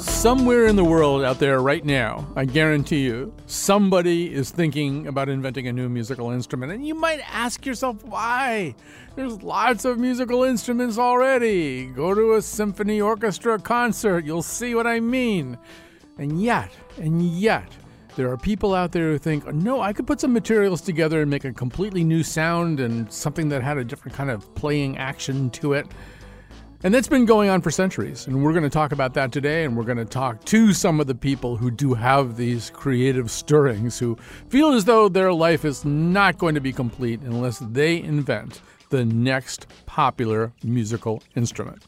Somewhere in the world out there right now, I guarantee you, somebody is thinking about inventing a new musical instrument. And you might ask yourself why. There's lots of musical instruments already. Go to a symphony orchestra concert, you'll see what I mean. And yet, and yet, there are people out there who think, no, I could put some materials together and make a completely new sound and something that had a different kind of playing action to it. And that's been going on for centuries. And we're going to talk about that today. And we're going to talk to some of the people who do have these creative stirrings, who feel as though their life is not going to be complete unless they invent the next popular musical instrument.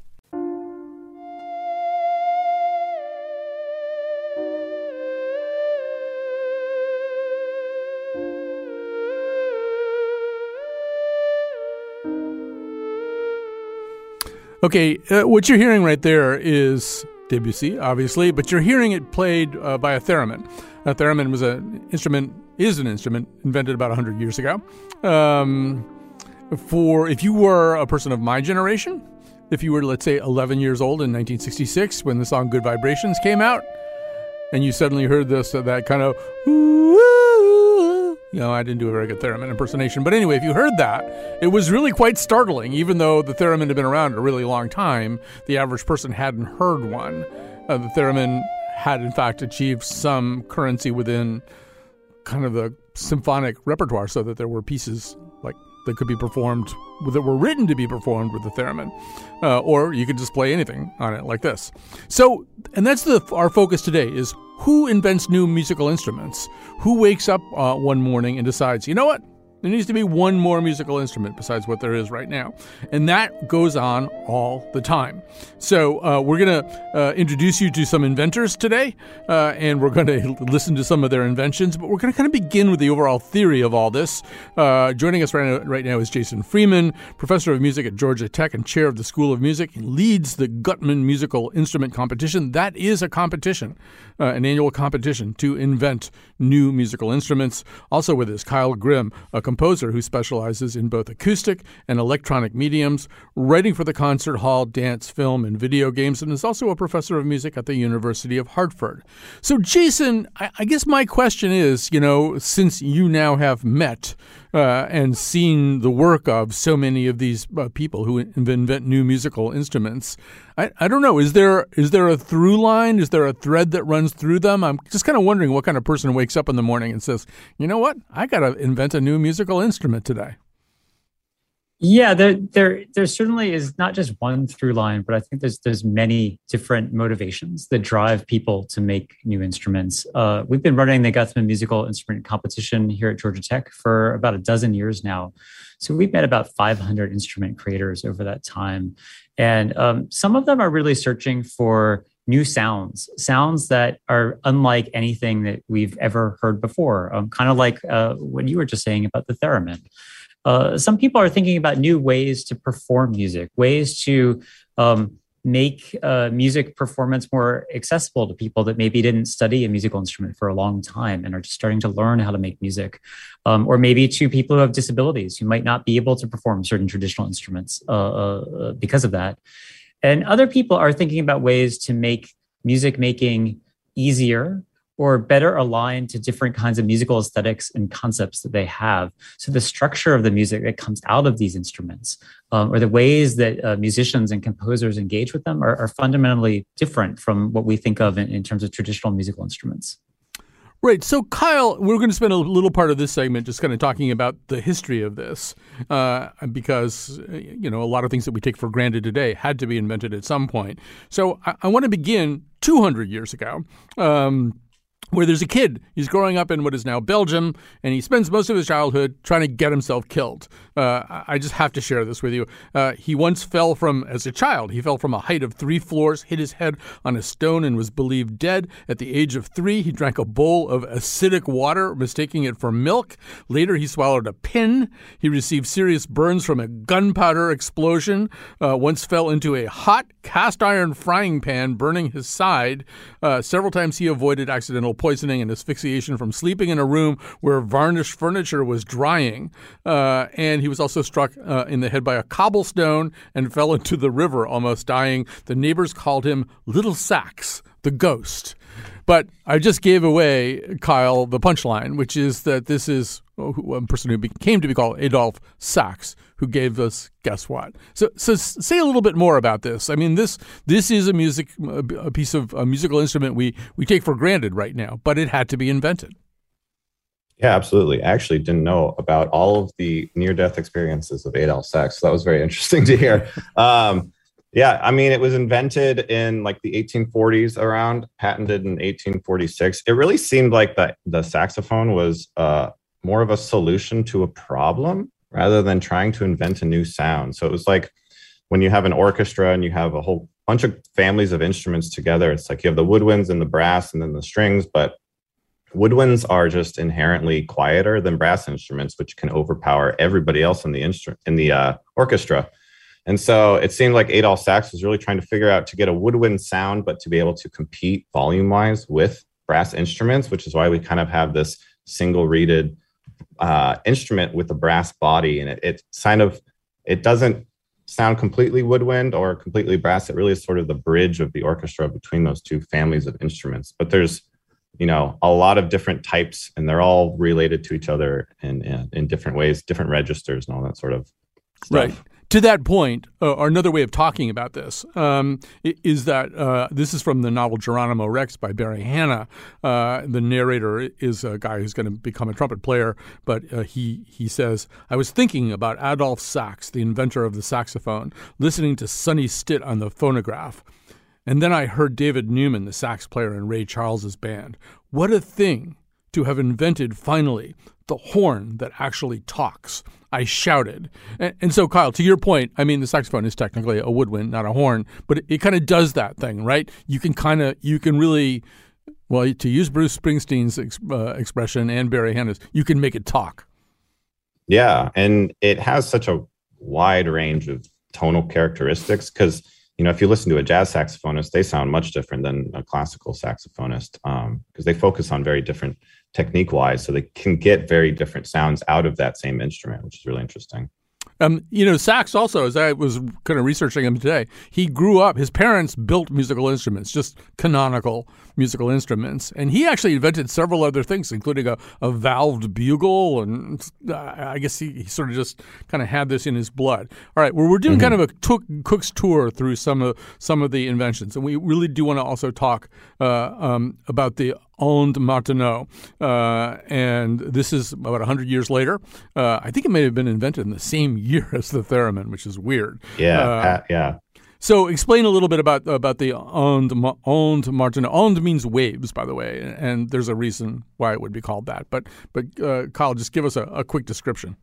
Okay, uh, what you're hearing right there is Debussy, obviously, but you're hearing it played uh, by a theremin. A theremin was an instrument, is an instrument invented about 100 years ago. Um, for if you were a person of my generation, if you were, let's say, 11 years old in 1966 when the song Good Vibrations came out, and you suddenly heard this, uh, that kind of, you know, I didn't do a very good theremin impersonation. But anyway, if you heard that, it was really quite startling, even though the theremin had been around a really long time. The average person hadn't heard one. Uh, the theremin had, in fact, achieved some currency within kind of the symphonic repertoire so that there were pieces like that could be performed that were written to be performed with the theremin, uh, or you could just play anything on it like this. So, and that's the our focus today is who invents new musical instruments? Who wakes up uh, one morning and decides, you know what? There needs to be one more musical instrument besides what there is right now. And that goes on all the time. So, uh, we're going to uh, introduce you to some inventors today, uh, and we're going to listen to some of their inventions, but we're going to kind of begin with the overall theory of all this. Uh, joining us right now, right now is Jason Freeman, professor of music at Georgia Tech and chair of the School of Music. He leads the Guthman Musical Instrument Competition. That is a competition, uh, an annual competition to invent new musical instruments. Also with us, Kyle Grimm, a composer who specializes in both acoustic and electronic mediums, writing for the concert hall, dance, film, and video games, and is also a professor of music at the University of Hartford. So, Jason, I, I guess my question is you know, since you now have met uh, and seen the work of so many of these uh, people who invent new musical instruments, I, I don't know. Is there is there a through line? Is there a thread that runs through them? I'm just kind of wondering what kind of person wakes up in the morning and says, you know what, I got to invent a new musical instrument today. Yeah, there, there, there certainly is not just one through line, but I think there's there's many different motivations that drive people to make new instruments. Uh, we've been running the Guthman Musical Instrument Competition here at Georgia Tech for about a dozen years now, so we've met about 500 instrument creators over that time, and um, some of them are really searching for new sounds, sounds that are unlike anything that we've ever heard before, um, kind of like uh, what you were just saying about the theremin. Uh, some people are thinking about new ways to perform music, ways to um, make uh, music performance more accessible to people that maybe didn't study a musical instrument for a long time and are just starting to learn how to make music, um, or maybe to people who have disabilities who might not be able to perform certain traditional instruments uh, uh, because of that. And other people are thinking about ways to make music making easier or better aligned to different kinds of musical aesthetics and concepts that they have. So the structure of the music that comes out of these instruments, um, or the ways that uh, musicians and composers engage with them, are, are, fundamentally different from what we think of in, in terms of traditional musical instruments. Right. So, Kyle, we're going to spend a little part of this segment just kind of talking about the history of this, uh, because you know a lot of things that we take for granted today had to be invented at some point. So, I, I want to begin 200 years ago. Um, where there's a kid. He's growing up in what is now Belgium, and he spends most of his childhood trying to get himself killed. Uh, I just have to share this with you. Uh, he once fell from, as a child, he fell from a height of three floors, hit his head on a stone, and was believed dead. At the age of three, he drank a bowl of acidic water, mistaking it for milk. Later, he swallowed a pin. He received serious burns from a gunpowder explosion. Uh, once fell into a hot cast iron frying pan, burning his side. Uh, several times, he avoided accidental poisoning and asphyxiation from sleeping in a room where varnished furniture was drying. Uh, and he was also struck uh, in the head by a cobblestone and fell into the river, almost dying. The neighbors called him Little Sax, the ghost. But I just gave away, Kyle, the punchline, which is that this is a person who came to be called Adolphe Sax, who gave us guess what. So, so say a little bit more about this. I mean, this this is a music a piece of a musical instrument we we take for granted right now, but it had to be invented. Yeah, absolutely. I actually didn't know about all of the near death experiences of Adolphe Sax. So that was very interesting to hear. Um, yeah, I mean, it was invented in like the 1840s around, patented in 1846. It really seemed like the, the saxophone was uh, more of a solution to a problem rather than trying to invent a new sound. So it was like when you have an orchestra and you have a whole bunch of families of instruments together, it's like you have the woodwinds and the brass and then the strings, but woodwinds are just inherently quieter than brass instruments, which can overpower everybody else in the instrument in the uh, orchestra. And so it seemed like Adolphe Sax was really trying to figure out to get a woodwind sound, but to be able to compete volume wise with brass instruments, which is why we kind of have this single reeded uh, instrument with a brass body, and it, it kind of it doesn't sound completely woodwind or completely brass. It really is sort of the bridge of the orchestra between those two families of instruments. But there's you know a lot of different types, and they're all related to each other in in, in different ways, different registers, and all that sort of stuff. Right to that point, uh, or another way of talking about this um, is that uh, this is from the novel Geronimo Rex by Barry Hannah. Uh, the narrator is a guy who's going to become a trumpet player, but uh, he he says, "I was thinking about Adolphe Sax, the inventor of the saxophone, listening to Sonny Stitt on the phonograph." And then I heard David Newman, the sax player in Ray Charles's band. What a thing to have invented finally the horn that actually talks. I shouted. And, and, so, Kyle, to your point, I mean, the saxophone is technically a woodwind, not a horn, but it, it kind of does that thing, right? You can kind of, you can really, well, to use Bruce Springsteen's ex, uh, expression and Barry Hannah's, you can make it talk. Yeah. And it has such a wide range of tonal characteristics because, you know, if you listen to a jazz saxophonist, they sound much different than a classical saxophonist because um, they focus on very different technique wise. So they can get very different sounds out of that same instrument, which is really interesting. Um, you know, Sax also, as I was kind of researching him today, he grew up, his parents built musical instruments, just canonical musical instruments. And he actually invented several other things, including a, a valved bugle. And uh, I guess he, he, sort of just kind of had this in his blood. All right, well, we're doing mm-hmm. kind of a cook's tour through some of some of the inventions. And we really do want to also talk uh, um, about the Ondes Martenot. Uh, and this is about 100 years later. Uh, I think it may have been invented in the same year as the theremin, which is weird. Yeah, uh, yeah. So explain a little bit about about the Ondes Ondes Martenot. Ondes means waves, by the way, and there's a reason why it would be called that. But but uh, Kyle, just give us a, a quick description.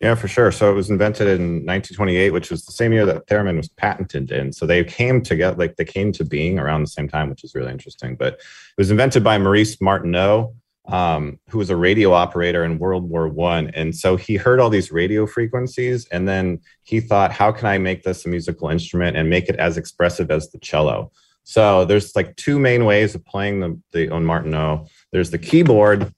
Yeah, for sure. So it was invented in 1928, which was the same year that theremin was patented in. So they came together, like they came to being around the same time, which is really interesting. But it was invented by Maurice Martenot, um, who was a radio operator in World War One, and so he heard all these radio frequencies, and then he thought, "How can I make this a musical instrument and make it as expressive as the cello?" So there's like two main ways of playing the the Ondes Martenot. There's the keyboard,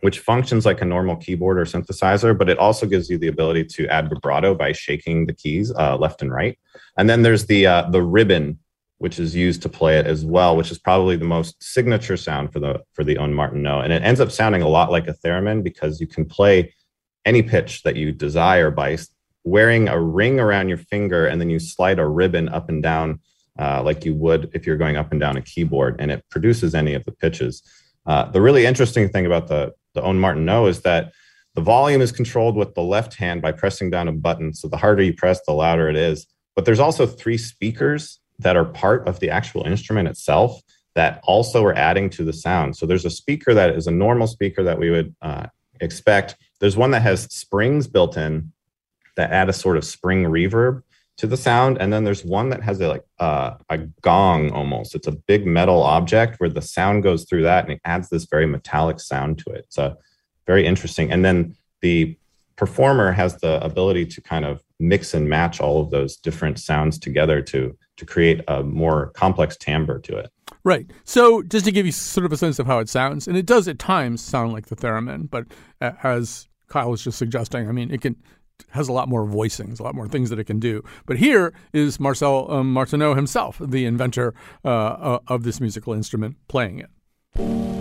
which functions like a normal keyboard or synthesizer, but it also gives you the ability to add vibrato by shaking the keys uh, left and right. And then there's the uh, the ribbon, which is used to play it as well, which is probably the most signature sound for the for the Ondes Martenot. And it ends up sounding a lot like a theremin because you can play any pitch that you desire by wearing a ring around your finger, and then you slide a ribbon up and down uh, like you would if you're going up and down a keyboard, and it produces any of the pitches. Uh, the really interesting thing about the the Ondes Martenot is that the volume is controlled with the left hand by pressing down a button. So the harder you press, the louder it is. But there's also three speakers that are part of the actual instrument itself that also are adding to the sound. So there's a speaker that is a normal speaker that we would uh, expect. There's one that has springs built in that add a sort of spring reverb to the sound and then there's one that has a like uh, a gong almost it's a big metal object where the sound goes through that and it adds this very metallic sound to it so very interesting and then the performer has the ability to kind of mix and match all of those different sounds together to to create a more complex timbre to it Right. So, just to give you sort of a sense of how it sounds, and it does at times sound like the theremin, but as Kyle was just suggesting, I mean, it can has a lot more voicings, a lot more things that it can do. But here is Marcel um, Martenot himself, the inventor uh, uh, of this musical instrument, playing it.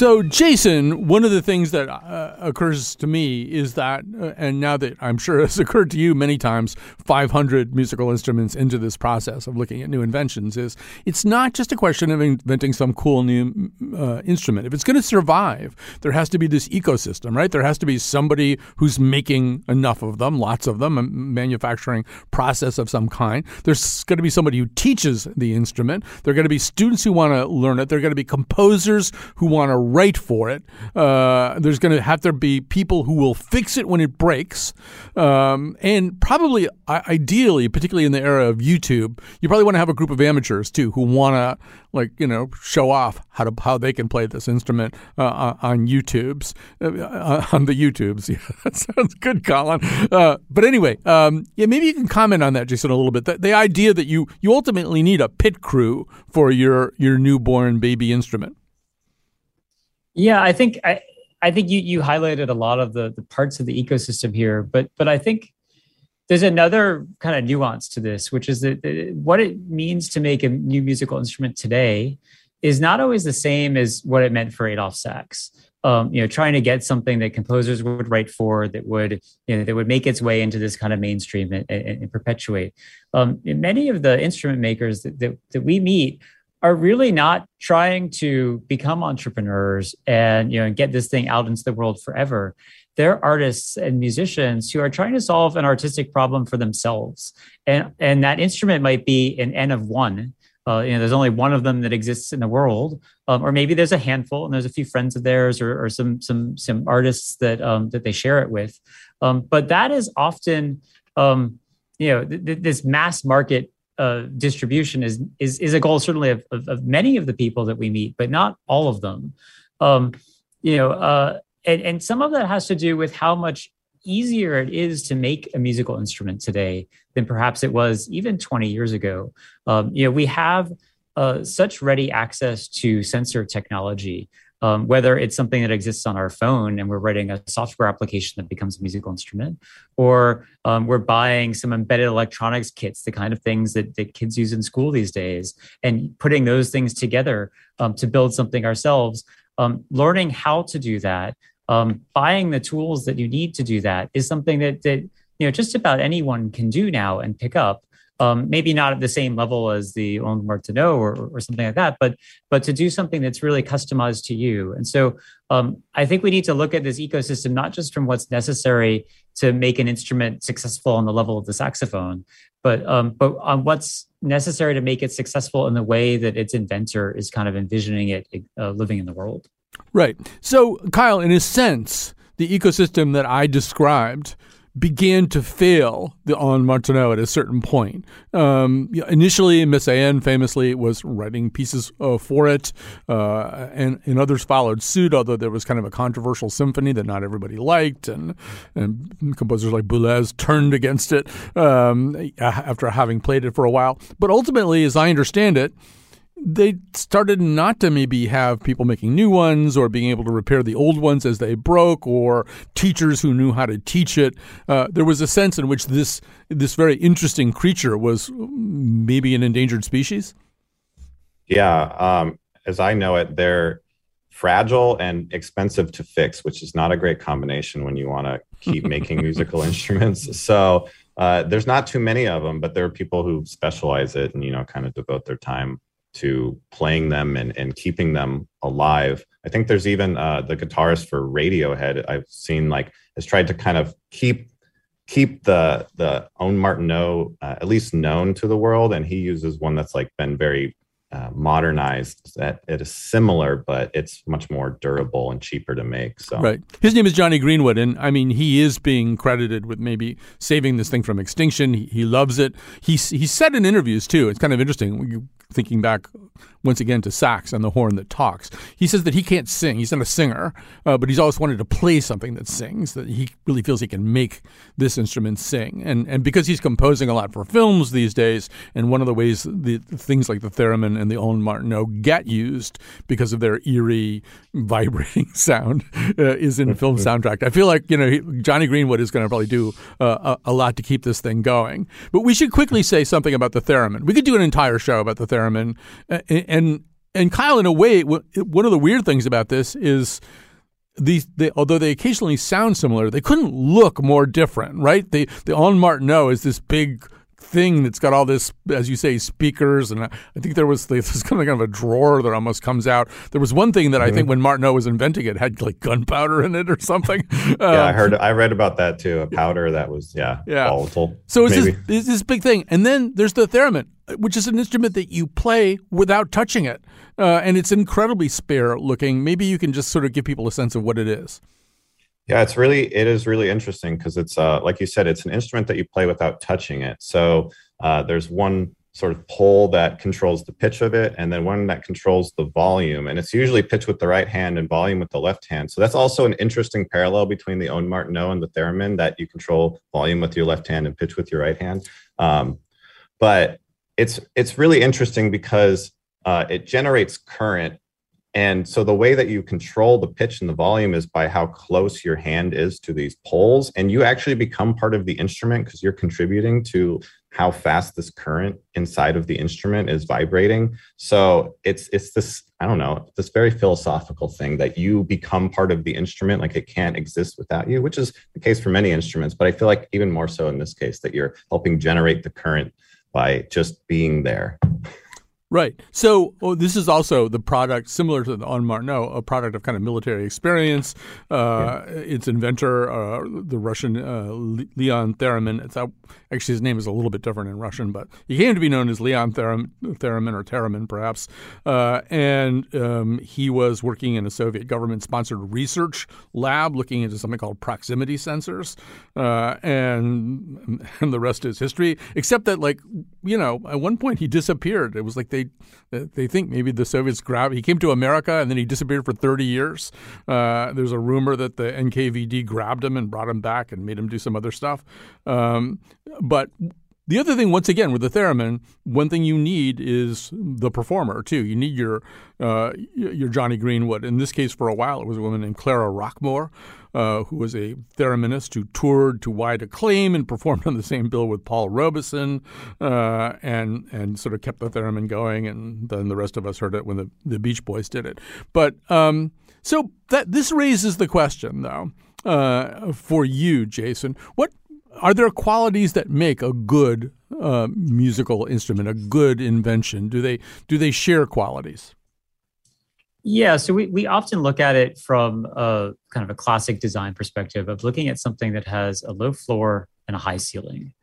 So, Jason, one of the things that uh, occurs to me is that, uh, and now that I'm sure has occurred to you many times, 500 musical instruments into this process of looking at new inventions, is it's not just a question of inventing some cool new uh, instrument. If it's going to survive, there has to be this ecosystem, right? There has to be somebody who's making enough of them, lots of them, a manufacturing process of some kind. There's going to be somebody who teaches the instrument. There are going to be students who want to learn it. There are going to be composers who want to write for it. Uh, there's going to have to be people who will fix it when it breaks. Um, and probably, ideally, particularly in the era of YouTube, you probably want to have a group of amateurs too who want to, like, you know, show off how to how they can play this instrument uh, on YouTube's uh, on the YouTubes. Yeah, that sounds good, Colin. Uh, but anyway, um, yeah, maybe you can comment on that, Jason, a little bit. The, the idea that you you ultimately need a pit crew for your your newborn baby instrument. Yeah, I think I, I think you you highlighted a lot of the the parts of the ecosystem here, but but I think there's another kind of nuance to this, which is that what it means to make a new musical instrument today is not always the same as what it meant for Adolphe Sax. Um, you know, trying to get something that composers would write for that would, you know, that would make its way into this kind of mainstream and, and, and perpetuate. Um, many of the instrument makers that, that, that we meet are really not trying to become entrepreneurs and you know get this thing out into the world forever. They're artists and musicians who are trying to solve an artistic problem for themselves. And and that instrument might be an n of one. Uh, you know there's only one of them that exists in the world. Um, or maybe there's a handful and there's a few friends of theirs or, or some some some artists that um, that they share it with. Um, but that is often um, you know th- th- this mass market uh, distribution is is is a goal certainly of, of, of, many of the people that we meet, but not all of them. Um, you know, uh, and and some of that has to do with how much easier it is to make a musical instrument today than perhaps it was even 20 years ago. Um, you know, we have uh, such ready access to sensor technology um, whether it's something that exists on our phone and we're writing a software application that becomes a musical instrument, or um, we're buying some embedded electronics kits, the kind of things that, that kids use in school these days, and putting those things together um, to build something ourselves. Um, learning how to do that, um, buying the tools that you need to do that is something that that you know just about anyone can do now and pick up um, maybe not at the same level as the Ondes Martenot or, or something like that, but but to do something that's really customized to you. And so um, I think we need to look at this ecosystem not just from what's necessary to make an instrument successful on the level of the saxophone, but um, but on what's necessary to make it successful in the way that its inventor is kind of envisioning it uh, living in the world. Right. So, Kyle, in a sense, the ecosystem that I described began to fail the Ondes Martenot at a certain point. Um, initially, Messiaen famously was writing pieces uh, for it, uh, and, and others followed suit, although there was kind of a controversial symphony that not everybody liked, and, and composers like Boulez turned against it um, after having played it for a while. But ultimately, as I understand it, they started not to maybe have people making new ones or being able to repair the old ones as they broke or teachers who knew how to teach it. Uh, there was a sense in which this this very interesting creature was maybe an endangered species. Yeah, um, as I know it, they're fragile and expensive to fix, which is not a great combination when you want to keep making musical instruments. So uh, there's not too many of them, but there are people who specialize it and you know kind of devote their time to playing them and, and keeping them alive. I think there's even uh, the guitarist for Radiohead I've seen like has tried to kind of keep keep the the Ondes Martenot uh, at least known to the world, and he uses one that's like been very uh, modernized. That it is similar, but it's much more durable and cheaper to make. So right, his name is Jonny Greenwood, and I mean he is being credited with maybe saving this thing from extinction. He, he loves it. He he said in interviews too. It's kind of interesting. Thinking back once again to sax and the horn that talks. He says that he can't sing. He's not a singer, uh, but he's always wanted to play something that sings. That he really feels he can make this instrument sing. And and because he's composing a lot for films these days, and one of the ways the things like the theremin and the Ondes Martenot get used because of their eerie, vibrating sound uh, is in film soundtrack. I feel like you know he, Jonny Greenwood is going to probably do uh, a, a lot to keep this thing going. But we should quickly say something about the theremin. We could do an entire show about the theremin theremin. And and Kyle, in a way, one of the weird things about this is these, they, although they occasionally sound similar, they couldn't look more different, right? The the Ondes Martenot is this big thing that's got all this, as you say, speakers, and I think there was this kind of kind of a drawer that almost comes out. There was one thing that mm-hmm. I think when Martenot was inventing it had like gunpowder in it or something. yeah, I um, heard, I read about that too. A powder that was yeah, yeah. volatile. So it's this, it's this big thing, and then there's the theremin, which is an instrument that you play without touching it, uh, and it's incredibly spare looking. Maybe you can just sort of give people a sense of what it is. Yeah, it's really it is really interesting because it's uh, like you said, it's an instrument that you play without touching it. So uh, there's one sort of pole that controls the pitch of it, and then one that controls the volume. And it's usually pitch with the right hand and volume with the left hand. So that's also an interesting parallel between the Ondes Martenot and the theremin that you control volume with your left hand and pitch with your right hand. Um, but it's it's really interesting because uh, it generates current and so the way that you control the pitch and the volume is by how close your hand is to these poles. And you actually become part of the instrument because you're contributing to how fast this current inside of the instrument is vibrating. So it's it's this, I don't know, this very philosophical thing that you become part of the instrument, like it can't exist without you, which is the case for many instruments. But I feel like even more so in this case that you're helping generate the current by just being there. Right. So oh, this is also the product, similar to the Ondes Martenot, a product of kind of military experience. Uh, yeah. Its inventor, uh, the Russian uh, Leon Theremin, it's actually his name is a little bit different in Russian, but he came to be known as Leon Theremin, Theremin or Theremin, perhaps. Uh, and um, he was working in a Soviet government-sponsored research lab looking into something called proximity sensors, uh, and and the rest is history. Except that, like you know, at one point he disappeared. It was like they they think maybe the Soviets grabbed. He came to America and then he disappeared for 30 years. Uh, there's a rumor that the NKVD grabbed him and brought him back and made him do some other stuff. Um, but the other thing, once again, with the theremin, one thing you need is the performer too. You need your uh, your Jonny Greenwood. In this case, for a while, it was a woman named Clara Rockmore, uh, who was a thereminist who toured to wide acclaim and performed on the same bill with Paul Robeson, uh, and and sort of kept the theremin going. And then the rest of us heard it when the, the Beach Boys did it. But um, so that this raises the question, though, uh, for you, Jason, what are there qualities that make a good uh, musical instrument, a good invention? Do they do they share qualities? Yeah, so we, we often look at it from a kind of a classic design perspective of looking at something that has a low floor and a high ceiling.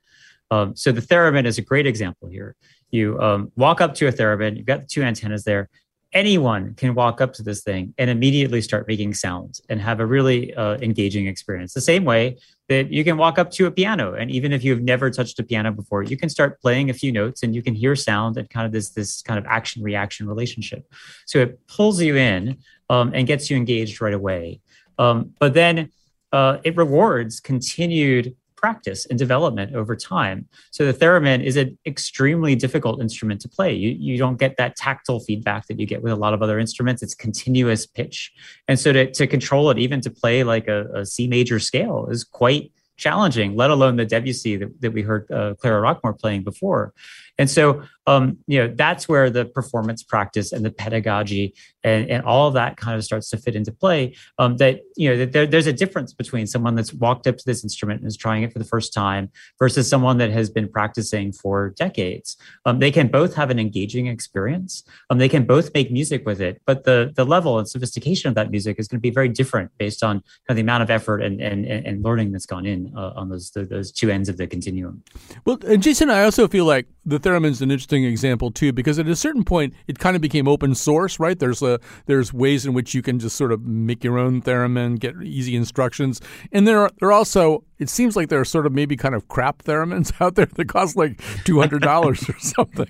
Um, so the theremin is a great example here. You um, walk up to a theremin, you've got two antennas there, anyone can walk up to this thing and immediately start making sounds and have a really uh, engaging experience. The same way that you can walk up to a piano, and even if you've never touched a piano before, you can start playing a few notes and you can hear sound and kind of this this kind of action reaction relationship. So it pulls you in um, and gets you engaged right away. Um, but then uh, it rewards continued practice and development over time. So the theremin is an extremely difficult instrument to play. You, you don't get that tactile feedback that you get with a lot of other instruments. It's continuous pitch. And so to, to control it, even to play like a, a C major scale is quite challenging, let alone the Debussy that, that we heard uh, Clara Rockmore playing before. And so, um, you know, that's where the performance practice and the pedagogy and, and all that kind of starts to fit into play. Um, that, you know, that there, there's a difference between someone that's walked up to this instrument and is trying it for the first time versus someone that has been practicing for decades. Um, they can both have an engaging experience. Um, they can both make music with it, but the, the level and sophistication of that music is going to be very different based on kind of the amount of effort and, and, and learning that's gone in uh, on those, those two ends of the continuum. Well, and Jason, I also feel like the theremin's an interesting example too, because at a certain point it kind of became open source, right? There's a there's ways in which you can just sort of make your own theremin, get easy instructions, and there are there are also it seems like there are sort of maybe kind of crap theremins out there that cost like two hundred dollars or something.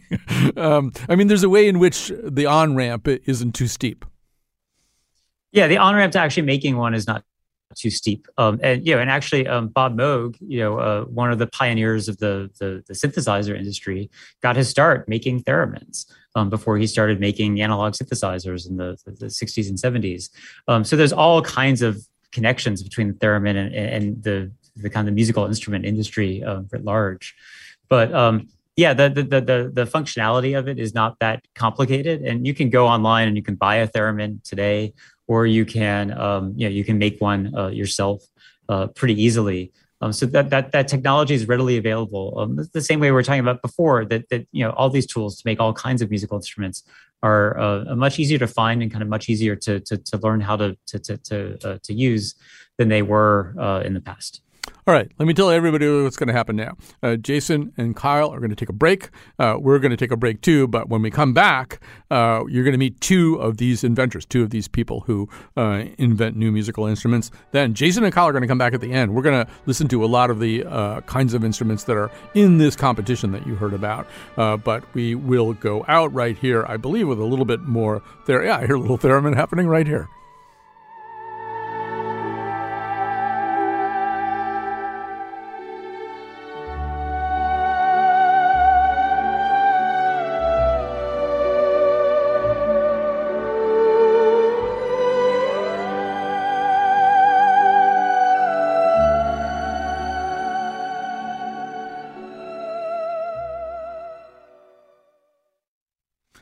Um, I mean, there's a way in which the on ramp isn't too steep. Yeah, the on ramp to actually making one is not too steep. Um, and you know, and actually, um, Bob Moog, you know, uh, one of the pioneers of the, the, the synthesizer industry, got his start making theremins um, before he started making analog synthesizers in the, the, the 60s and 70s. Um, so there's all kinds of connections between the theremin and, and the the kind of musical instrument industry uh, at large. But um, yeah, the, the the the functionality of it is not that complicated, and you can go online and you can buy a theremin today or you can um, you know you can make one uh, yourself uh, pretty easily. Um, so that, that that technology is readily available. Um, the same way we were talking about before, that that you know all these tools to make all kinds of musical instruments are uh, much easier to find and kind of much easier to to, to learn how to to to to, uh, to use than they were uh, in the past. All right, let me tell everybody what's going to happen now. Uh, Jason and Kyle are going to take a break. Uh, we're going to take a break too, but when we come back, uh, you're going to meet two of these inventors, two of these people who uh, invent new musical instruments. Then Jason and Kyle are going to come back at the end. We're going to listen to a lot of the uh, kinds of instruments that are in this competition that you heard about. Uh, but we will go out right here, I believe, with a little bit more there. Yeah, I hear a little theremin happening right here.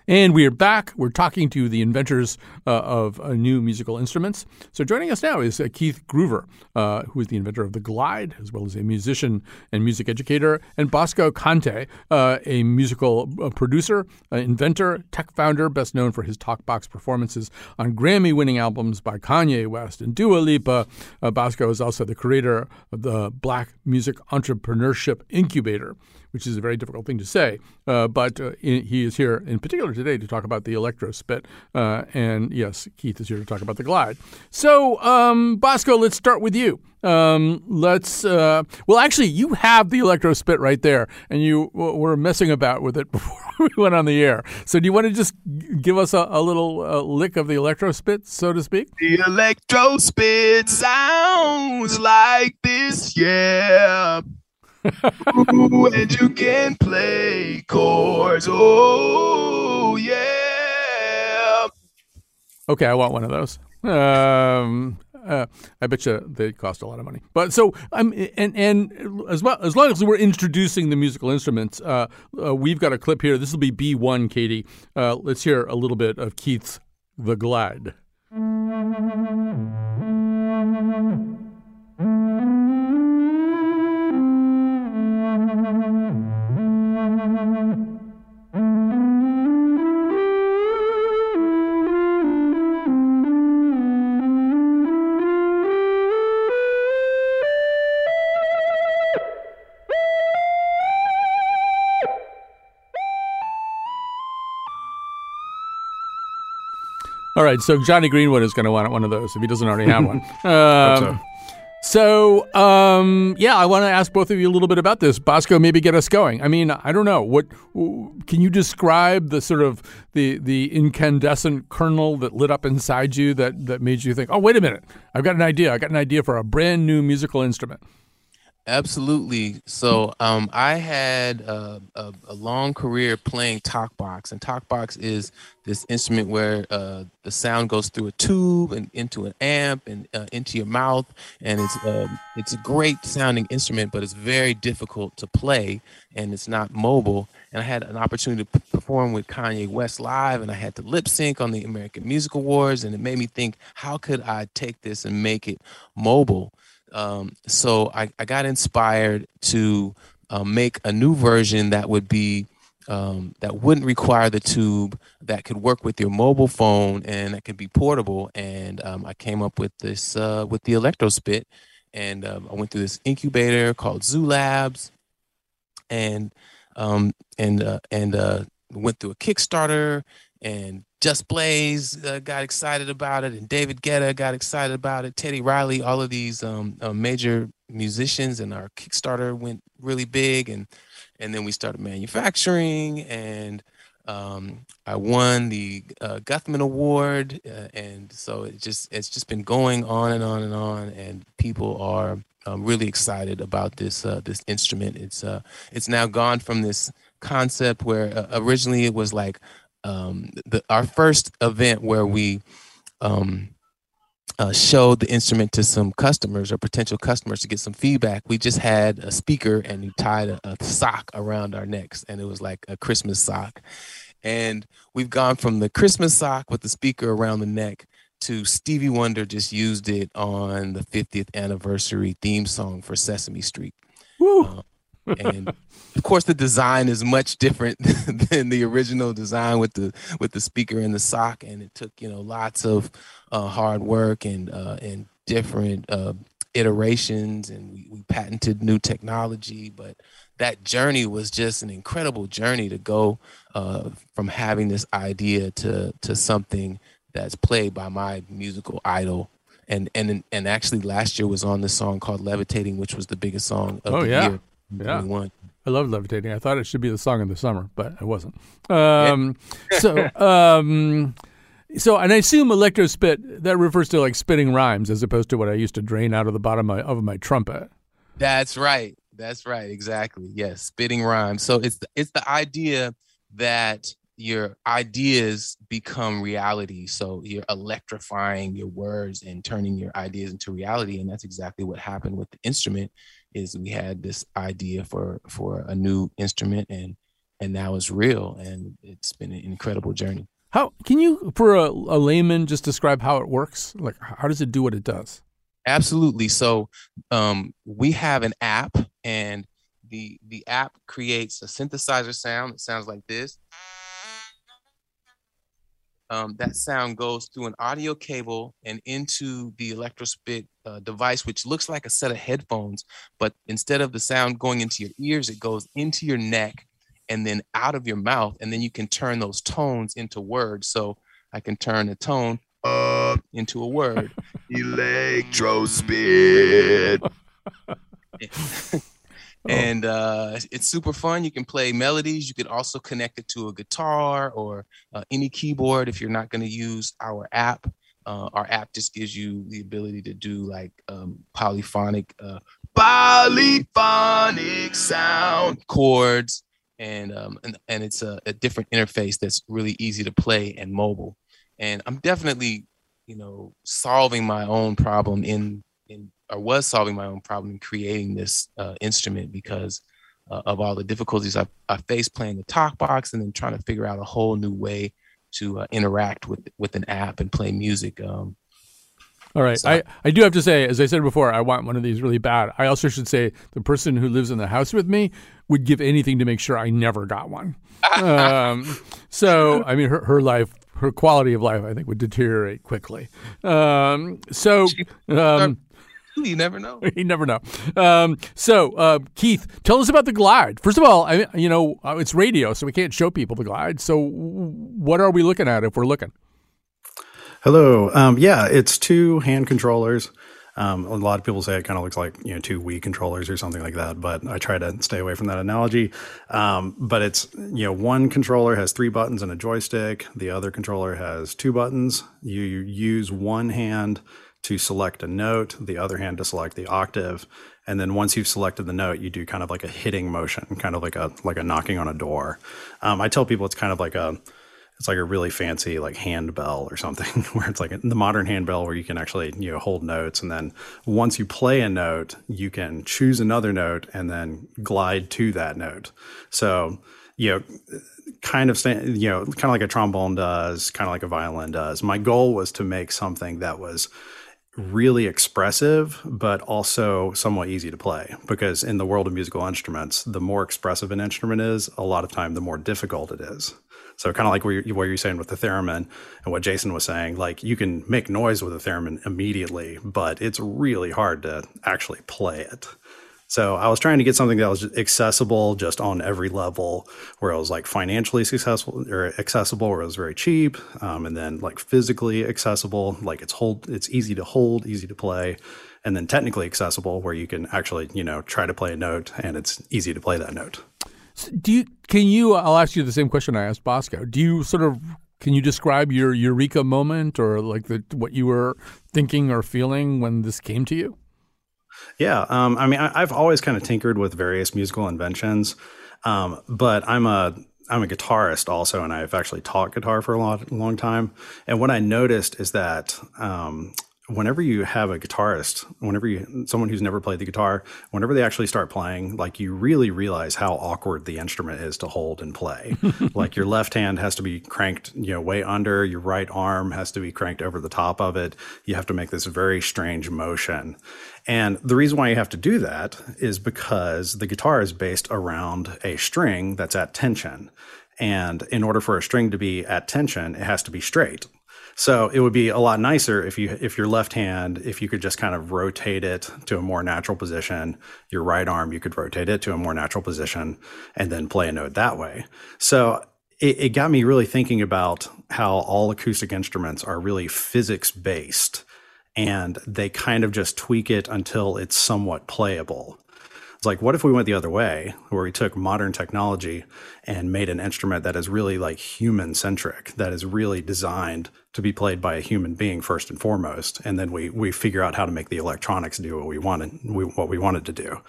And we are back. We're talking to the inventors uh, of uh, new musical instruments. So joining us now is uh, Keith Groover, uh, who is the inventor of the Glide, as well as a musician and music educator, and Bosko Kante, uh, a musical uh, producer, inventor, tech founder, best known for his talkbox performances on Grammy-winning albums by Kanye West and Dua Lipa. Bosko is also the creator of the Black Music Entrepreneurship Incubator, which is a very difficult thing to say. Uh, but uh, in, he is here in particular today to talk about the Electrospit. Uh, and yes, Keith is here to talk about the Glide. So, um, Bosko, let's start with you. Um, let's, uh, well, actually, you have the Electrospit right there, and you w- were messing about with it before we went on the air. So, do you want to just give us a, a little uh, lick of the Electrospit, so to speak? The Electrospit sounds like this, yeah. Ooh, and you can play chords. Oh, yeah. Okay, I want one of those. Um, uh, I bet you they cost a lot of money. But so I'm and and as well as long as we're introducing the musical instruments, uh, uh, we've got a clip here. This will be B one, Catie. Uh, let's hear a little bit of Keith's "The Glide." Right, so Jonny Greenwood is going to want one of those if he doesn't already have one. Um, so, um, yeah, I want to ask both of you a little bit about this. Bosko, maybe get us going. I mean, I don't know what can you describe the sort of the the incandescent kernel that lit up inside you that that made you think, oh, wait a minute, I've got an idea. I've got an idea for a brand new musical instrument. Absolutely. So um, I had a, a, a, long career playing talkbox, and talkbox is this instrument where uh, the sound goes through a tube and into an amp and uh, into your mouth, and it's um, it's a great sounding instrument, but it's very difficult to play, and it's not mobile. And I had an opportunity to perform with Kanye West live, and I had to lip sync on the American Music Awards, and it made me think, how could I take this and make it mobile? Um, so I, I, got inspired to uh, make a new version that would be um, that wouldn't require the tube, that could work with your mobile phone, and that could be portable. And um, I came up with this uh, with the Electrospit, and um, I went through this incubator called Zoo Labs, and um, and uh, and uh, went through a Kickstarter and Just Blaze uh, got excited about it, and David Guetta got excited about it. Teddy Riley, all of these um, uh, major musicians, and our Kickstarter went really big, and and then we started manufacturing, and um, I won the uh, Guthman Award, uh, and so it just it's just been going on and on and on, and people are um, really excited about this uh, this instrument. It's uh, it's now gone from this concept where originally it was like um, the, our first event where we um, uh, showed the instrument to some customers or potential customers to get some feedback. We just had a speaker and we tied a, a sock around our necks, and it was like a Christmas sock. And we've gone from the Christmas sock with the speaker around the neck to Stevie Wonder just used it on the 50th anniversary theme song for Sesame Street. Woo. Uh, and of course the design is much different than the original design with the with the speaker and the sock. And it took you know lots of uh, hard work and uh, and different uh, iterations. And we, we patented new technology. But that journey was just an incredible journey to go uh, from having this idea to to something that's played by my musical idol. And and and actually last year was on this song called levitating which was the biggest song of oh, the yeah. year yeah. I love levitating. I thought it should be the song of the summer, but it wasn't. Um, so, um, so, and I assume electro spit that refers to like spitting rhymes as opposed to what I used to drain out of the bottom of my, of my trumpet. That's right. That's right. Exactly. Yes, spitting rhymes. So it's the, it's the idea that your ideas become reality. So you're electrifying your words and turning your ideas into reality, and that's exactly what happened with the instrument is we had this idea for for a new instrument and and now it's real and it's been an incredible journey. How can you for a, a layman just describe how it works? Like how does it do what it does? Absolutely. So um, we have an app and the the app creates a synthesizer sound that sounds like this um, that sound goes through an audio cable and into the electrospit uh, device, which looks like a set of headphones, but instead of the sound going into your ears, it goes into your neck and then out of your mouth, and then you can turn those tones into words. So I can turn a tone uh, into a word. Electrospit. Oh. and uh, it's super fun. You can play melodies. You could also connect it to a guitar or uh, any keyboard if you're not going to use our app. Uh, our app just gives you the ability to do like um, polyphonic, uh, polyphonic sound. chords, and um, and, and it's a, a different interface that's really easy to play and mobile. And I'm definitely, you know, solving my own problem in in or was solving my own problem in creating this uh, instrument because uh, of all the difficulties I, I faced playing the talk box and then trying to figure out a whole new way to uh, interact with with an app and play music. Um, All right. So- I, I do have to say, as I said before, I want one of these really bad. I also should say the person who lives in the house with me would give anything to make sure I never got one. um, so, I mean, her, her life, her quality of life, I think, would deteriorate quickly. Um, so, um, you never know. you never know. Um, so, uh, Keith, tell us about the Glide. First of all, I, you know, uh, it's radio, so we can't show people the Glide. So, what are we looking at if we're looking? Hello. Um, yeah, it's two hand controllers. Um, a lot of people say it kind of looks like you know two Wii controllers or something like that, but I try to stay away from that analogy. Um, but it's you know one controller has three buttons and a joystick. The other controller has two buttons. You use one hand to select a note, the other hand to select the octave, and then once you've selected the note, you do kind of like a hitting motion, kind of like a like a knocking on a door. Um, I tell people it's kind of like a it's like a really fancy like handbell or something where it's like the modern handbell where you can actually you know hold notes and then once you play a note you can choose another note and then glide to that note so you know kind of you know kind of like a trombone does kind of like a violin does my goal was to make something that was really expressive, but also somewhat easy to play. Because in the world of musical instruments, the more expressive an instrument is, a lot of time, the more difficult it is. So kind of like what you're, what you're saying with the theremin and what Jason was saying, like you can make noise with a theremin immediately, but it's really hard to actually play it. So I was trying to get something that was accessible just on every level, where it was like financially successful or accessible, where it was very cheap, um, and then like physically accessible, like it's hold, it's easy to hold, easy to play, and then technically accessible, where you can actually you know try to play a note and it's easy to play that note. Do you? Can you? I'll ask you the same question I asked Bosko. Do you sort of? Can you describe your eureka moment or like the what you were thinking or feeling when this came to you? Yeah, um, I mean, I, I've always kind of tinkered with various musical inventions, um, but I'm a I'm a guitarist also, and I've actually taught guitar for a long, long time. And what I noticed is that um, whenever you have a guitarist, whenever you someone who's never played the guitar, whenever they actually start playing, like you really realize how awkward the instrument is to hold and play. like your left hand has to be cranked, you know, way under, your right arm has to be cranked over the top of it. You have to make this very strange motion. And the reason why you have to do that is because the guitar is based around a string that's at tension. And in order for a string to be at tension, it has to be straight. So it would be a lot nicer if you if your left hand if you could just kind of rotate it to a more natural position. Your right arm you could rotate it to a more natural position and then play a note that way. So it, it got me really thinking about how all acoustic instruments are really physics based and they kind of just tweak it until it's somewhat playable. It's like, what if we went the other way, where we took modern technology and made an instrument that is really like human centric, that is really designed to be played by a human being first and foremost, and then we we figure out how to make the electronics do what we wanted, we, what we wanted to do.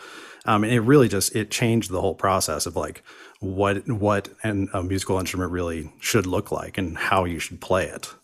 Um, and it really just it changed the whole process of like what what an, a musical instrument really should look like and how you should play it.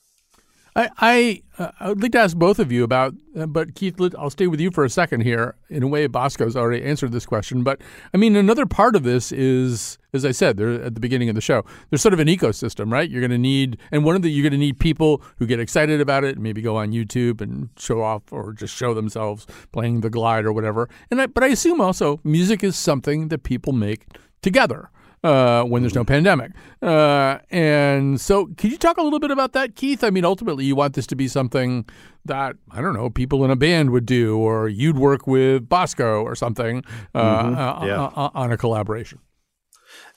I I, uh, I would like to ask both of you about, uh, but Keith, I'll stay with you for a second here. In a way, Bosko's already answered this question, but I mean, another part of this is, as I said, there at the beginning of the show, there's sort of an ecosystem, right? You're going to need, and one of the you're going to need people who get excited about it, maybe go on YouTube and show off or just show themselves playing the glide or whatever. And I, but I assume also music is something that people make together uh, when there's no pandemic. Uh, and so, could you talk a little bit about that, Keith? I mean, ultimately, you want this to be something that, I don't know, people in a band would do, or you'd work with Bosko or something uh, Mhm. uh, Yeah. uh, on a collaboration.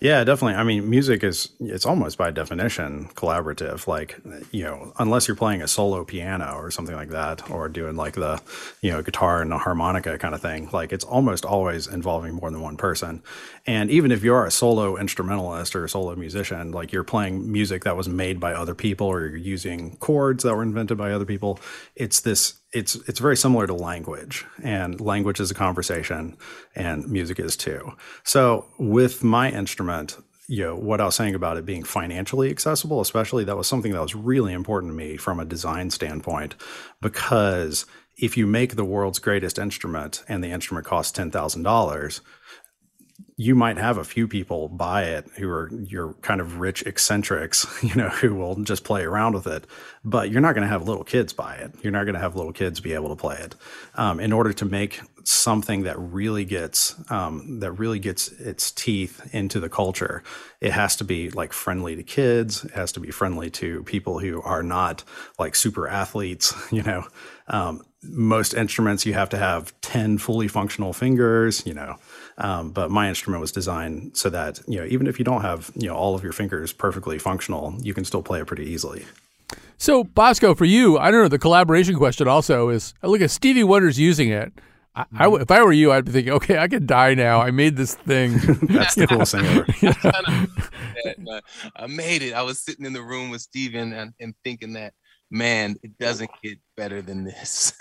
Yeah, definitely. I mean, music is it's almost by definition collaborative. Like, you know, unless you're playing a solo piano or something like that, or doing like the, you know, guitar and a harmonica kind of thing, like it's almost always involving more than one person. And even if you're a solo instrumentalist or a solo musician, like you're playing music that was made by other people or you're using chords that were invented by other people, it's this it's it's very similar to language and language is a conversation and music is too. So with my instrument you know what i was saying about it being financially accessible especially that was something that was really important to me from a design standpoint because if you make the world's greatest instrument and the instrument costs $10000 you might have a few people buy it who are your kind of rich eccentrics, you know, who will just play around with it. But you're not going to have little kids buy it. You're not going to have little kids be able to play it. Um, in order to make something that really gets um, that really gets its teeth into the culture, it has to be like friendly to kids. It has to be friendly to people who are not like super athletes. You know, um, most instruments you have to have ten fully functional fingers. You know. Um, but my instrument was designed so that you know even if you don't have you know all of your fingers perfectly functional, you can still play it pretty easily. So Bosko, for you, I don't know. The collaboration question also is: look at Stevie Wonder's using it. I, I, if I were you, I'd be thinking, okay, I could die now. I made this thing. That's the coolest thing ever. I made it. I was sitting in the room with Steven and, and thinking that, man, it doesn't get better than this.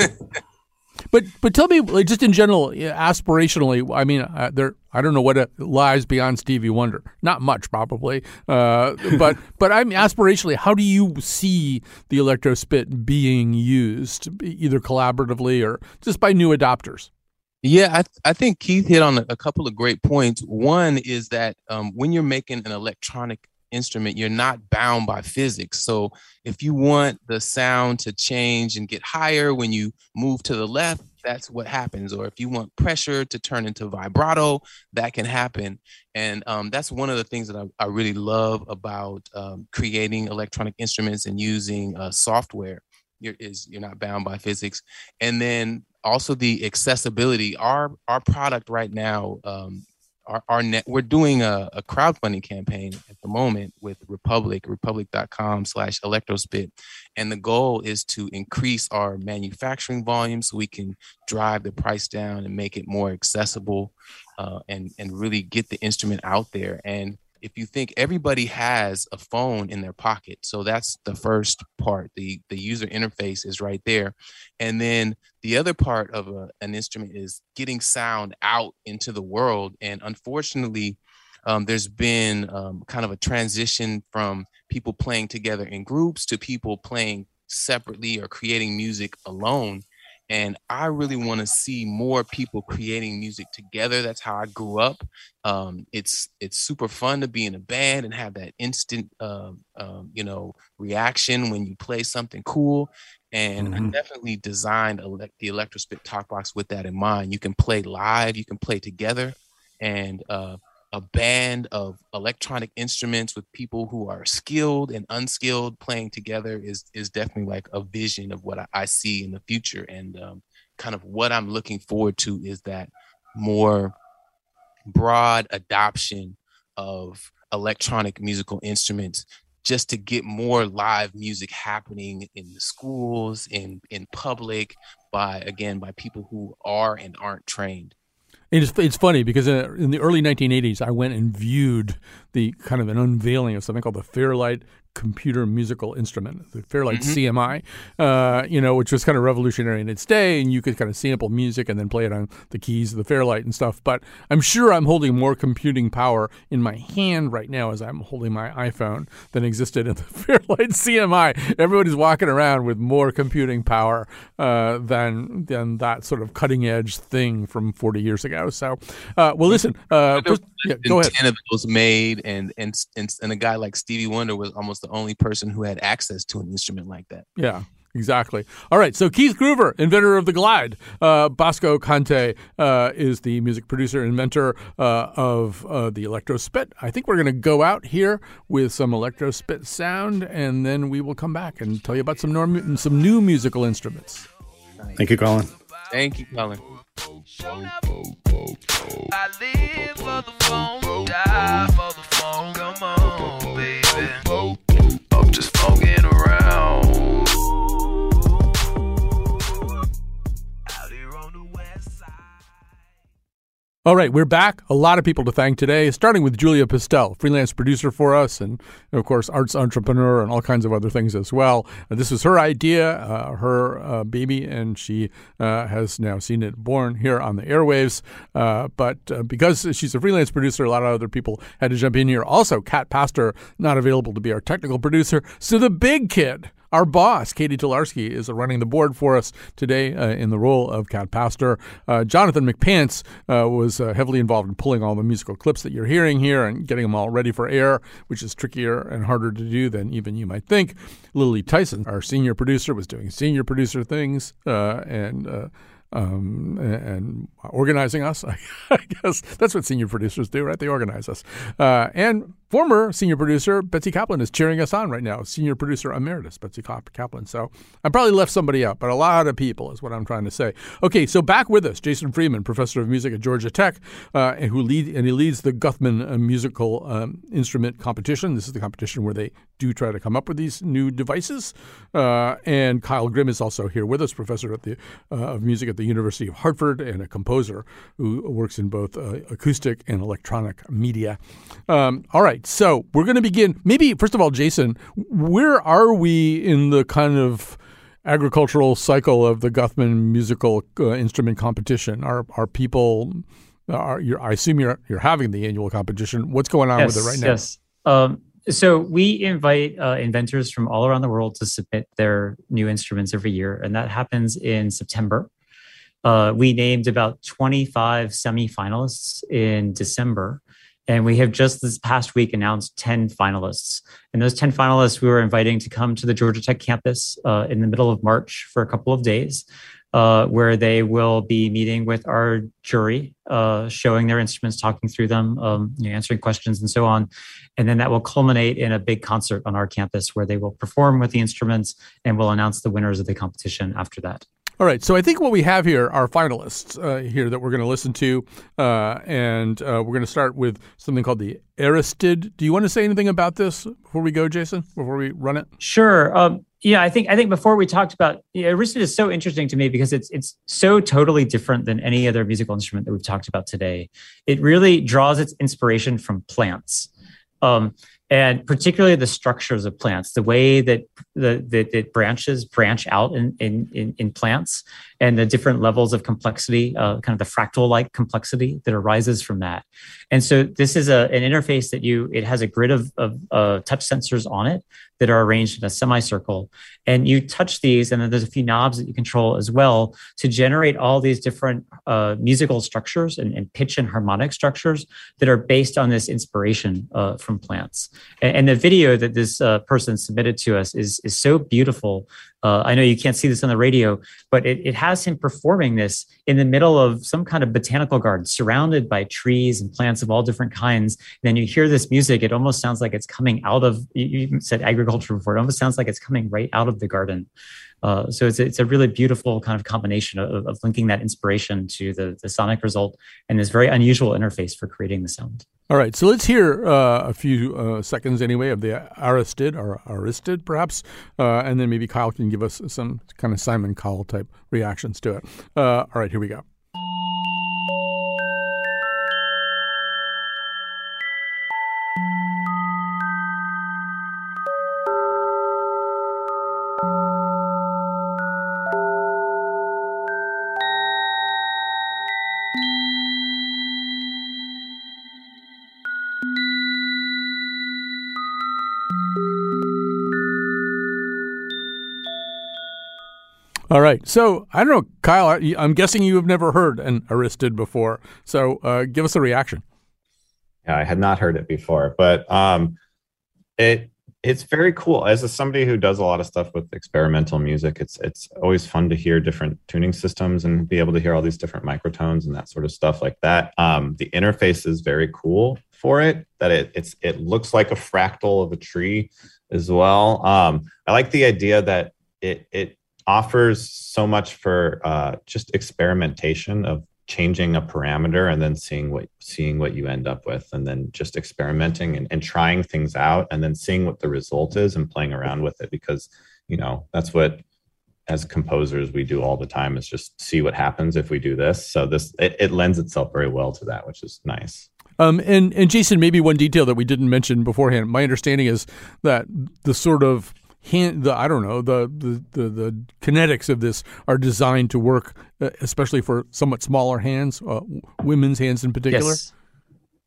But but tell me, like, just in general, aspirationally, I mean, uh, there I don't know what lies beyond Stevie Wonder. Not much, probably. Uh, but but I'm aspirationally, how do you see the ElectroSpit being used, either collaboratively or just by new adopters? Yeah, I, th- I think Keith hit on a, couple of great points. One is that um, when you're making an electronic instrument, you're not bound by physics. So if you want the sound to change and get higher when you move to the left, that's what happens. Or if you want pressure to turn into vibrato, that can happen. And um, that's one of the things that I, I really love about um, creating electronic instruments and using uh, software. You're, is you're not bound by physics, and then also the accessibility. Our our product right now um, our, our net we're doing a, a crowdfunding campaign at the moment with republic republic.com slash electrospit. And the goal is to increase our manufacturing volume so we can drive the price down and make it more accessible uh, and and really get the instrument out there. And if you think everybody has a phone in their pocket. So that's the first part. The the user interface is right there. And then the other part of a, an instrument is getting sound out into the world. And unfortunately um, there's been um, kind of a transition from people playing together in groups to people playing separately or creating music alone and I really want to see more people creating music together. That's how I grew up. Um, it's it's super fun to be in a band and have that instant, uh, um, you know, reaction when you play something cool. And mm-hmm. I definitely designed ele- the ElectroSpit Talk Box with that in mind. You can play live, you can play together, and uh, a band of electronic instruments with people who are skilled and unskilled playing together is is definitely like a vision of what I, I see in the future. And um, kind of what I'm looking forward to is that more broad adoption of electronic musical instruments just to get more live music happening in the schools in in public by again by people who are and aren't trained it's, it's funny because uh, in the early 1980s, I went and viewed the kind of an unveiling of something called the Fairlight computer musical instrument, the Fairlight mm-hmm. CMI, uh, you know, which was kind of revolutionary in its day, and you could kind of sample music and then play it on the keys of the Fairlight and stuff. But I'm sure I'm holding more computing power in my hand right now as I'm holding my iPhone than existed in the Fairlight CMI. Everybody's walking around with more computing power uh, than than that sort of cutting edge thing from 40 years ago. So, uh, well, listen, uh, first, yeah, go ahead. Ten of those made, and and and and a guy like Stevie Wonder was almost the only person who had access to an instrument like that. Yeah. Exactly. All right. So Keith Groover, inventor of the Glide. Uh, Bosko Kante uh, is the music producer inventor uh, of uh, the ElectroSpit. I think we're going to go out here with some ElectroSpit sound, and then we will come back and tell you about some norm- some new musical instruments. Thank you, Colin. Thank you, Colin. I live for the phone, die for the phone. Come on, baby. Just fucking around. All right, we're back. A lot of people to thank today, starting with Julia Pistel, freelance producer for us, and of course, arts entrepreneur and all kinds of other things as well. Uh, this was her idea, uh, her uh, baby, and she uh, has now seen it born here on the airwaves. Uh, but uh, because she's a freelance producer, a lot of other people had to jump in here. Also, Kat Pastor, not available to be our technical producer. So the big kid, our boss, Catie Talarski, is running the board for us today uh, in the role of Cat Pastor. Uh, Jonathan McPants uh, was uh, heavily involved in pulling all the musical clips that you're hearing here and getting them all ready for air, which is trickier and harder to do than even you might think. Lily Tyson, our senior producer, was doing senior producer things uh, and um, and organizing us. I guess that's what senior producers do, right? They organize us. Uh, and former senior producer Betsy Kaplan is cheering us on right now. Senior producer emeritus Betsy Kaplan. So I probably left somebody out, but a lot of people is what I'm trying to say. Okay, so back with us, Jason Freeman, professor of music at Georgia Tech, uh, and who lead and he leads the Guthman uh, musical um, instrument competition. This is the competition where they do try to come up with these new devices. Uh, and Kyle Grimm is also here with us, professor at the uh, of music at the University of Hartford and a composer who works in both uh, acoustic and electronic media. Um, all right, so we're going to begin. Maybe first of all, Jason, where are we in the kind of agricultural cycle of the Guthman musical uh, instrument competition? Are are people? Are I assume you're you're having the annual competition. What's going on yes, with it right now? Yes. Um, so we invite uh, inventors from all around the world to submit their new instruments every year, and that happens in September. Uh, we named about 25 semifinalists in December, and we have just this past week announced 10 finalists. And those 10 finalists we were inviting to come to the Georgia Tech campus uh, in the middle of March for a couple of days. Uh, where they will be meeting with our jury, uh, showing their instruments, talking through them, um, you know, answering questions, and so on. And then that will culminate in a big concert on our campus where they will perform with the instruments and we'll announce the winners of the competition after that. All right, so I think what we have here are finalists uh, here that we're going to listen to, uh, and uh, we're going to start with something called the Aristid. Do you want to say anything about this before we go, Jason? Before we run it? Sure. Um, yeah, I think I think before we talked about yeah, Aristid is so interesting to me because it's it's so totally different than any other musical instrument that we've talked about today. It really draws its inspiration from plants. Um, and particularly the structures of plants, the way that the, the, the branches branch out in, in, in, plants and the different levels of complexity, uh, kind of the fractal like complexity that arises from that. And so this is a, an interface that you, it has a grid of, of uh, touch sensors on it that are arranged in a semicircle. And you touch these, and then there's a few knobs that you control as well to generate all these different uh, musical structures and, and, pitch and harmonic structures that are based on this inspiration uh, from plants. And, and, the video that this uh, person submitted to us is, is so beautiful uh, I know you can't see this on the radio, but it, it has him performing this in the middle of some kind of botanical garden, surrounded by trees and plants of all different kinds. And then you hear this music; it almost sounds like it's coming out of. You said agriculture before; it almost sounds like it's coming right out of the garden. Uh, so it's it's a really beautiful kind of combination of, of linking that inspiration to the, the sonic result and this very unusual interface for creating the sound. All right, so let's hear uh, a few uh, seconds anyway of the Aristid or Aristid, perhaps, uh, and then maybe Kyle can give us some kind of Simon Cowell type reactions to it. Uh, all right, here we go. All right. So I don't know, Kyle. I'm guessing you have never heard an Aristid before. So uh, give us a reaction. Yeah, I had not heard it before, but um, it it's very cool. As a, somebody who does a lot of stuff with experimental music, it's it's always fun to hear different tuning systems and be able to hear all these different microtones and that sort of stuff like that. Um, the interface is very cool for it. That it it's it looks like a fractal of a tree as well. Um, I like the idea that it it offers so much for uh, just experimentation of changing a parameter and then seeing what seeing what you end up with and then just experimenting and, and trying things out and then seeing what the result is and playing around with it because you know that's what as composers we do all the time is just see what happens if we do this. So this it, it lends itself very well to that, which is nice. Um, and and Jason, maybe one detail that we didn't mention beforehand. My understanding is that the sort of the I don't know, the the the, the kinetics of this are designed to work, uh, especially for somewhat smaller hands, uh, women's hands in particular. Yes.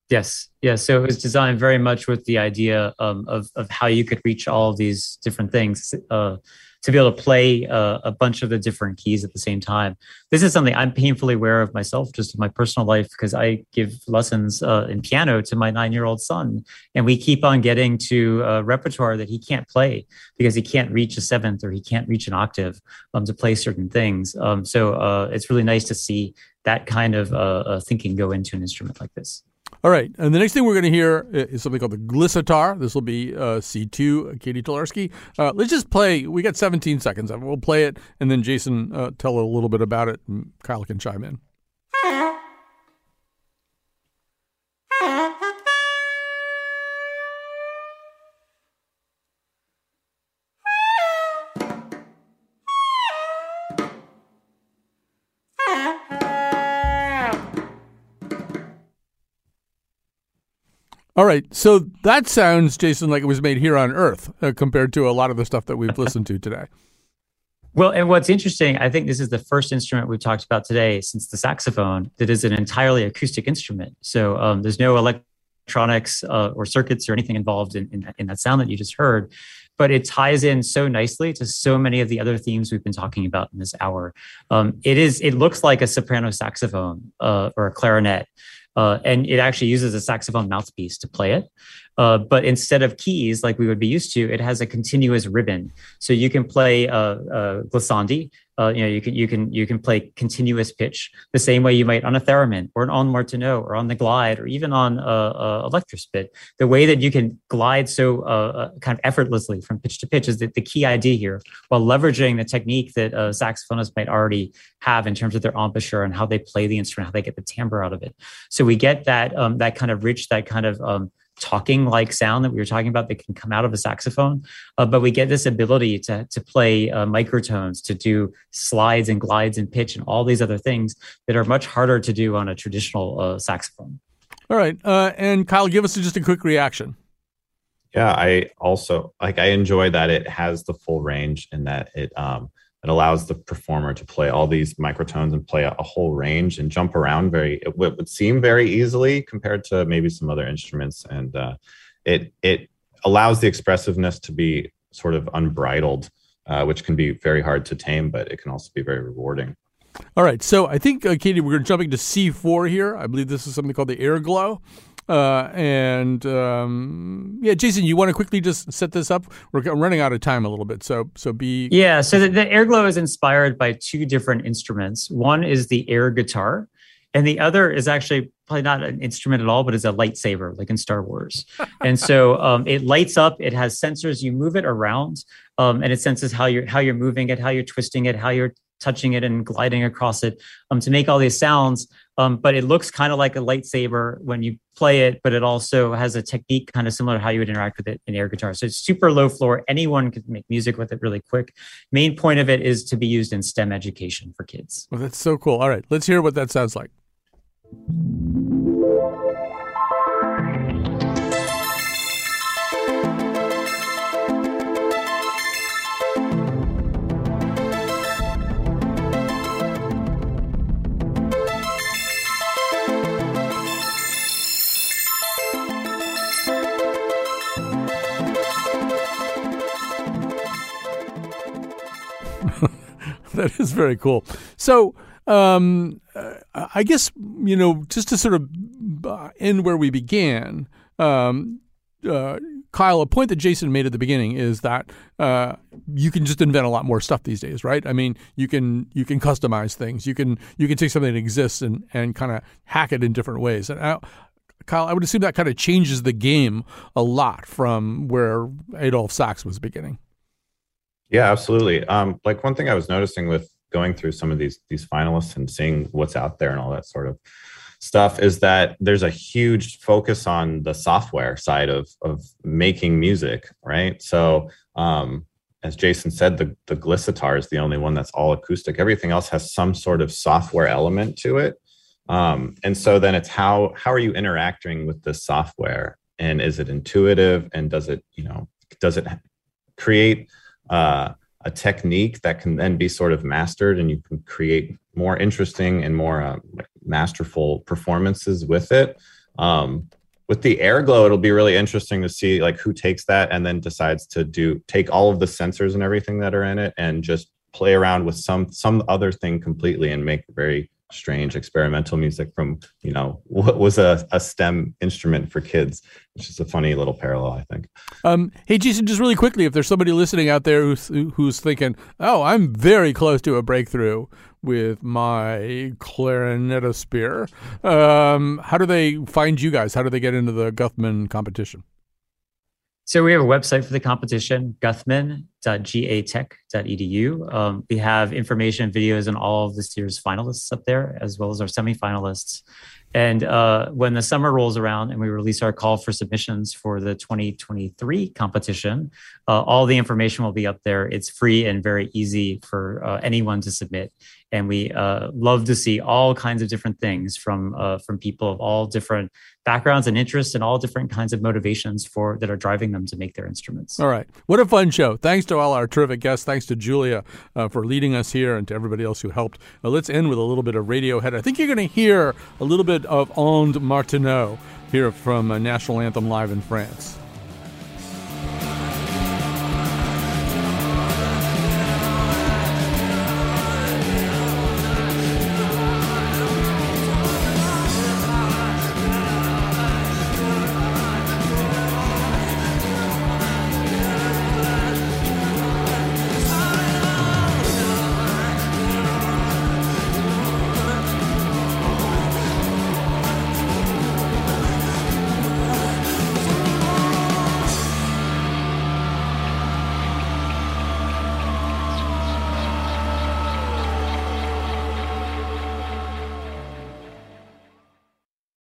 Yes, yes. So it was designed very much with the idea um, of of how you could reach all these different things. Uh, to be able to play uh, a bunch of the different keys at the same time. This is something I'm painfully aware of myself, just in my personal life, because I give lessons uh, in piano to my nine year old son. And we keep on getting to a repertoire that he can't play because he can't reach a seventh or he can't reach an octave um, to play certain things. Um, so uh, it's really nice to see that kind of uh, uh, thinking go into an instrument like this. All right, and the next thing we're going to hear is something called the Glissotar. This will be uh, C2, Catie Talarski. Uh, let's just play. We got 17 seconds. We'll play it, and then Jason uh, tell a little bit about it, and Kyle can chime in. All right. So that sounds, Jason, like it was made here on Earth uh, compared to a lot of the stuff that we've listened to today. Well, and what's interesting, I think this is the first instrument we've talked about today since the saxophone that is an entirely acoustic instrument. So um, there's no electronics uh, or circuits or anything involved in, in, in that sound that you just heard but it ties in so nicely to so many of the other themes we've been talking about in this hour. Um, it is it looks like a soprano saxophone uh, or a clarinet, uh, and it actually uses a saxophone mouthpiece to play it. Uh, but instead of keys like we would be used to, it has a continuous ribbon. So you can play uh, uh, glissandi. Uh, you know, you can you can you can play continuous pitch the same way you might on a theremin or an ondes Martenot or on the glide or even on a, a ElectroSpit. The way that you can glide so uh, uh, kind of effortlessly from pitch to pitch is the, the key idea here, while leveraging the technique that uh, saxophonists might already have in terms of their embouchure and how they play the instrument, how they get the timbre out of it. So we get that um, that kind of rich, that kind of um, talking like sound that we were talking about that can come out of a saxophone. Uh, but we get this ability to, to play uh, microtones, to do slides and glides and pitch and all these other things that are much harder to do on a traditional uh, saxophone. All right. Uh, and Kyle, give us just a quick reaction. Yeah, I also like, I enjoy that it has the full range and that it, um, it allows the performer to play all these microtones and play a, whole range and jump around very it, would seem very easily compared to maybe some other instruments. And uh, it it allows the expressiveness to be sort of unbridled uh, which can be very hard to tame but it can also be very rewarding. All right. So i think uh, katie we're jumping to c4 here. I believe this is something called the Airglow uh, and um, yeah, Jason, you want to quickly just set this up? We're running out of time a little bit, so so be yeah. So the, the Airglow is inspired by two different instruments. One is the air guitar, and the other is actually probably not an instrument at all, but is a lightsaber, like in Star Wars. and so um, it lights up. It has sensors. You move it around, um, and it senses how you're how you're moving it, how you're twisting it, how you're touching it and gliding across it um, to make all these sounds. Um, but it looks kind of like a lightsaber when you play it, but it also has a technique kind of similar to how you would interact with it in air guitar. So it's super low floor. Anyone could make music with it really quick. Main point of it is to be used in STEM education for kids. Well, that's so cool. All right, let's hear what that sounds like. That is very cool. So, um, I guess you know, just to sort of uh, end where we began, um, uh, Kyle, a point that Jason made at the beginning is that uh, you can just invent a lot more stuff these days, right? I mean, you can you can customize things. You can you can take something that exists and and kind of hack it in different ways. And I, Kyle, I would assume that kind of changes the game a lot from where Adolphe Sax was beginning. Yeah, absolutely. Um, like one thing I was noticing with going through some of these these finalists and seeing what's out there and all that sort of stuff is that there's a huge focus on the software side of of making music, right? So um, as Jason said, the the Glissotar is the only one that's all acoustic. Everything else has some sort of software element to it. Um, and so then it's how how are you interacting with the software, and is it intuitive, and does it you know does it create uh, a technique that can then be sort of mastered, and you can create more interesting and more uh, masterful performances with it. Um, with the Airglow it'll be really interesting to see like who takes that and then decides to do take all of the sensors and everything that are in it and just play around with some some other thing completely and make very strange experimental music from you know what was a, a stem instrument for kids. Which is a funny little parallel i think. Um, hey jason just really quickly if there's somebody listening out there who's who's thinking oh i'm very close to a breakthrough with my clarinetosphere um, how do they find you guys? How do they get into the guthman competition so we have a website for the competition, guthman.gatech.edu. Um, we have information, videos, and all of this year's finalists up there, as well as our semifinalists. And uh, when the summer rolls around and we release our call for submissions for the 2023 competition, uh, all the information will be up there. It's free and very easy for uh, anyone to submit and we uh, love to see all kinds of different things from uh, from people of all different backgrounds and interests and all different kinds of motivations for that are driving them to make their instruments. All right, what a fun show! Thanks to all our terrific guests. Thanks to Julia uh, for leading us here, and to everybody else who helped. Uh, let's end with a little bit of Radiohead. I think you're going to hear a little bit of Ondes Martenot here from National Anthem live in France.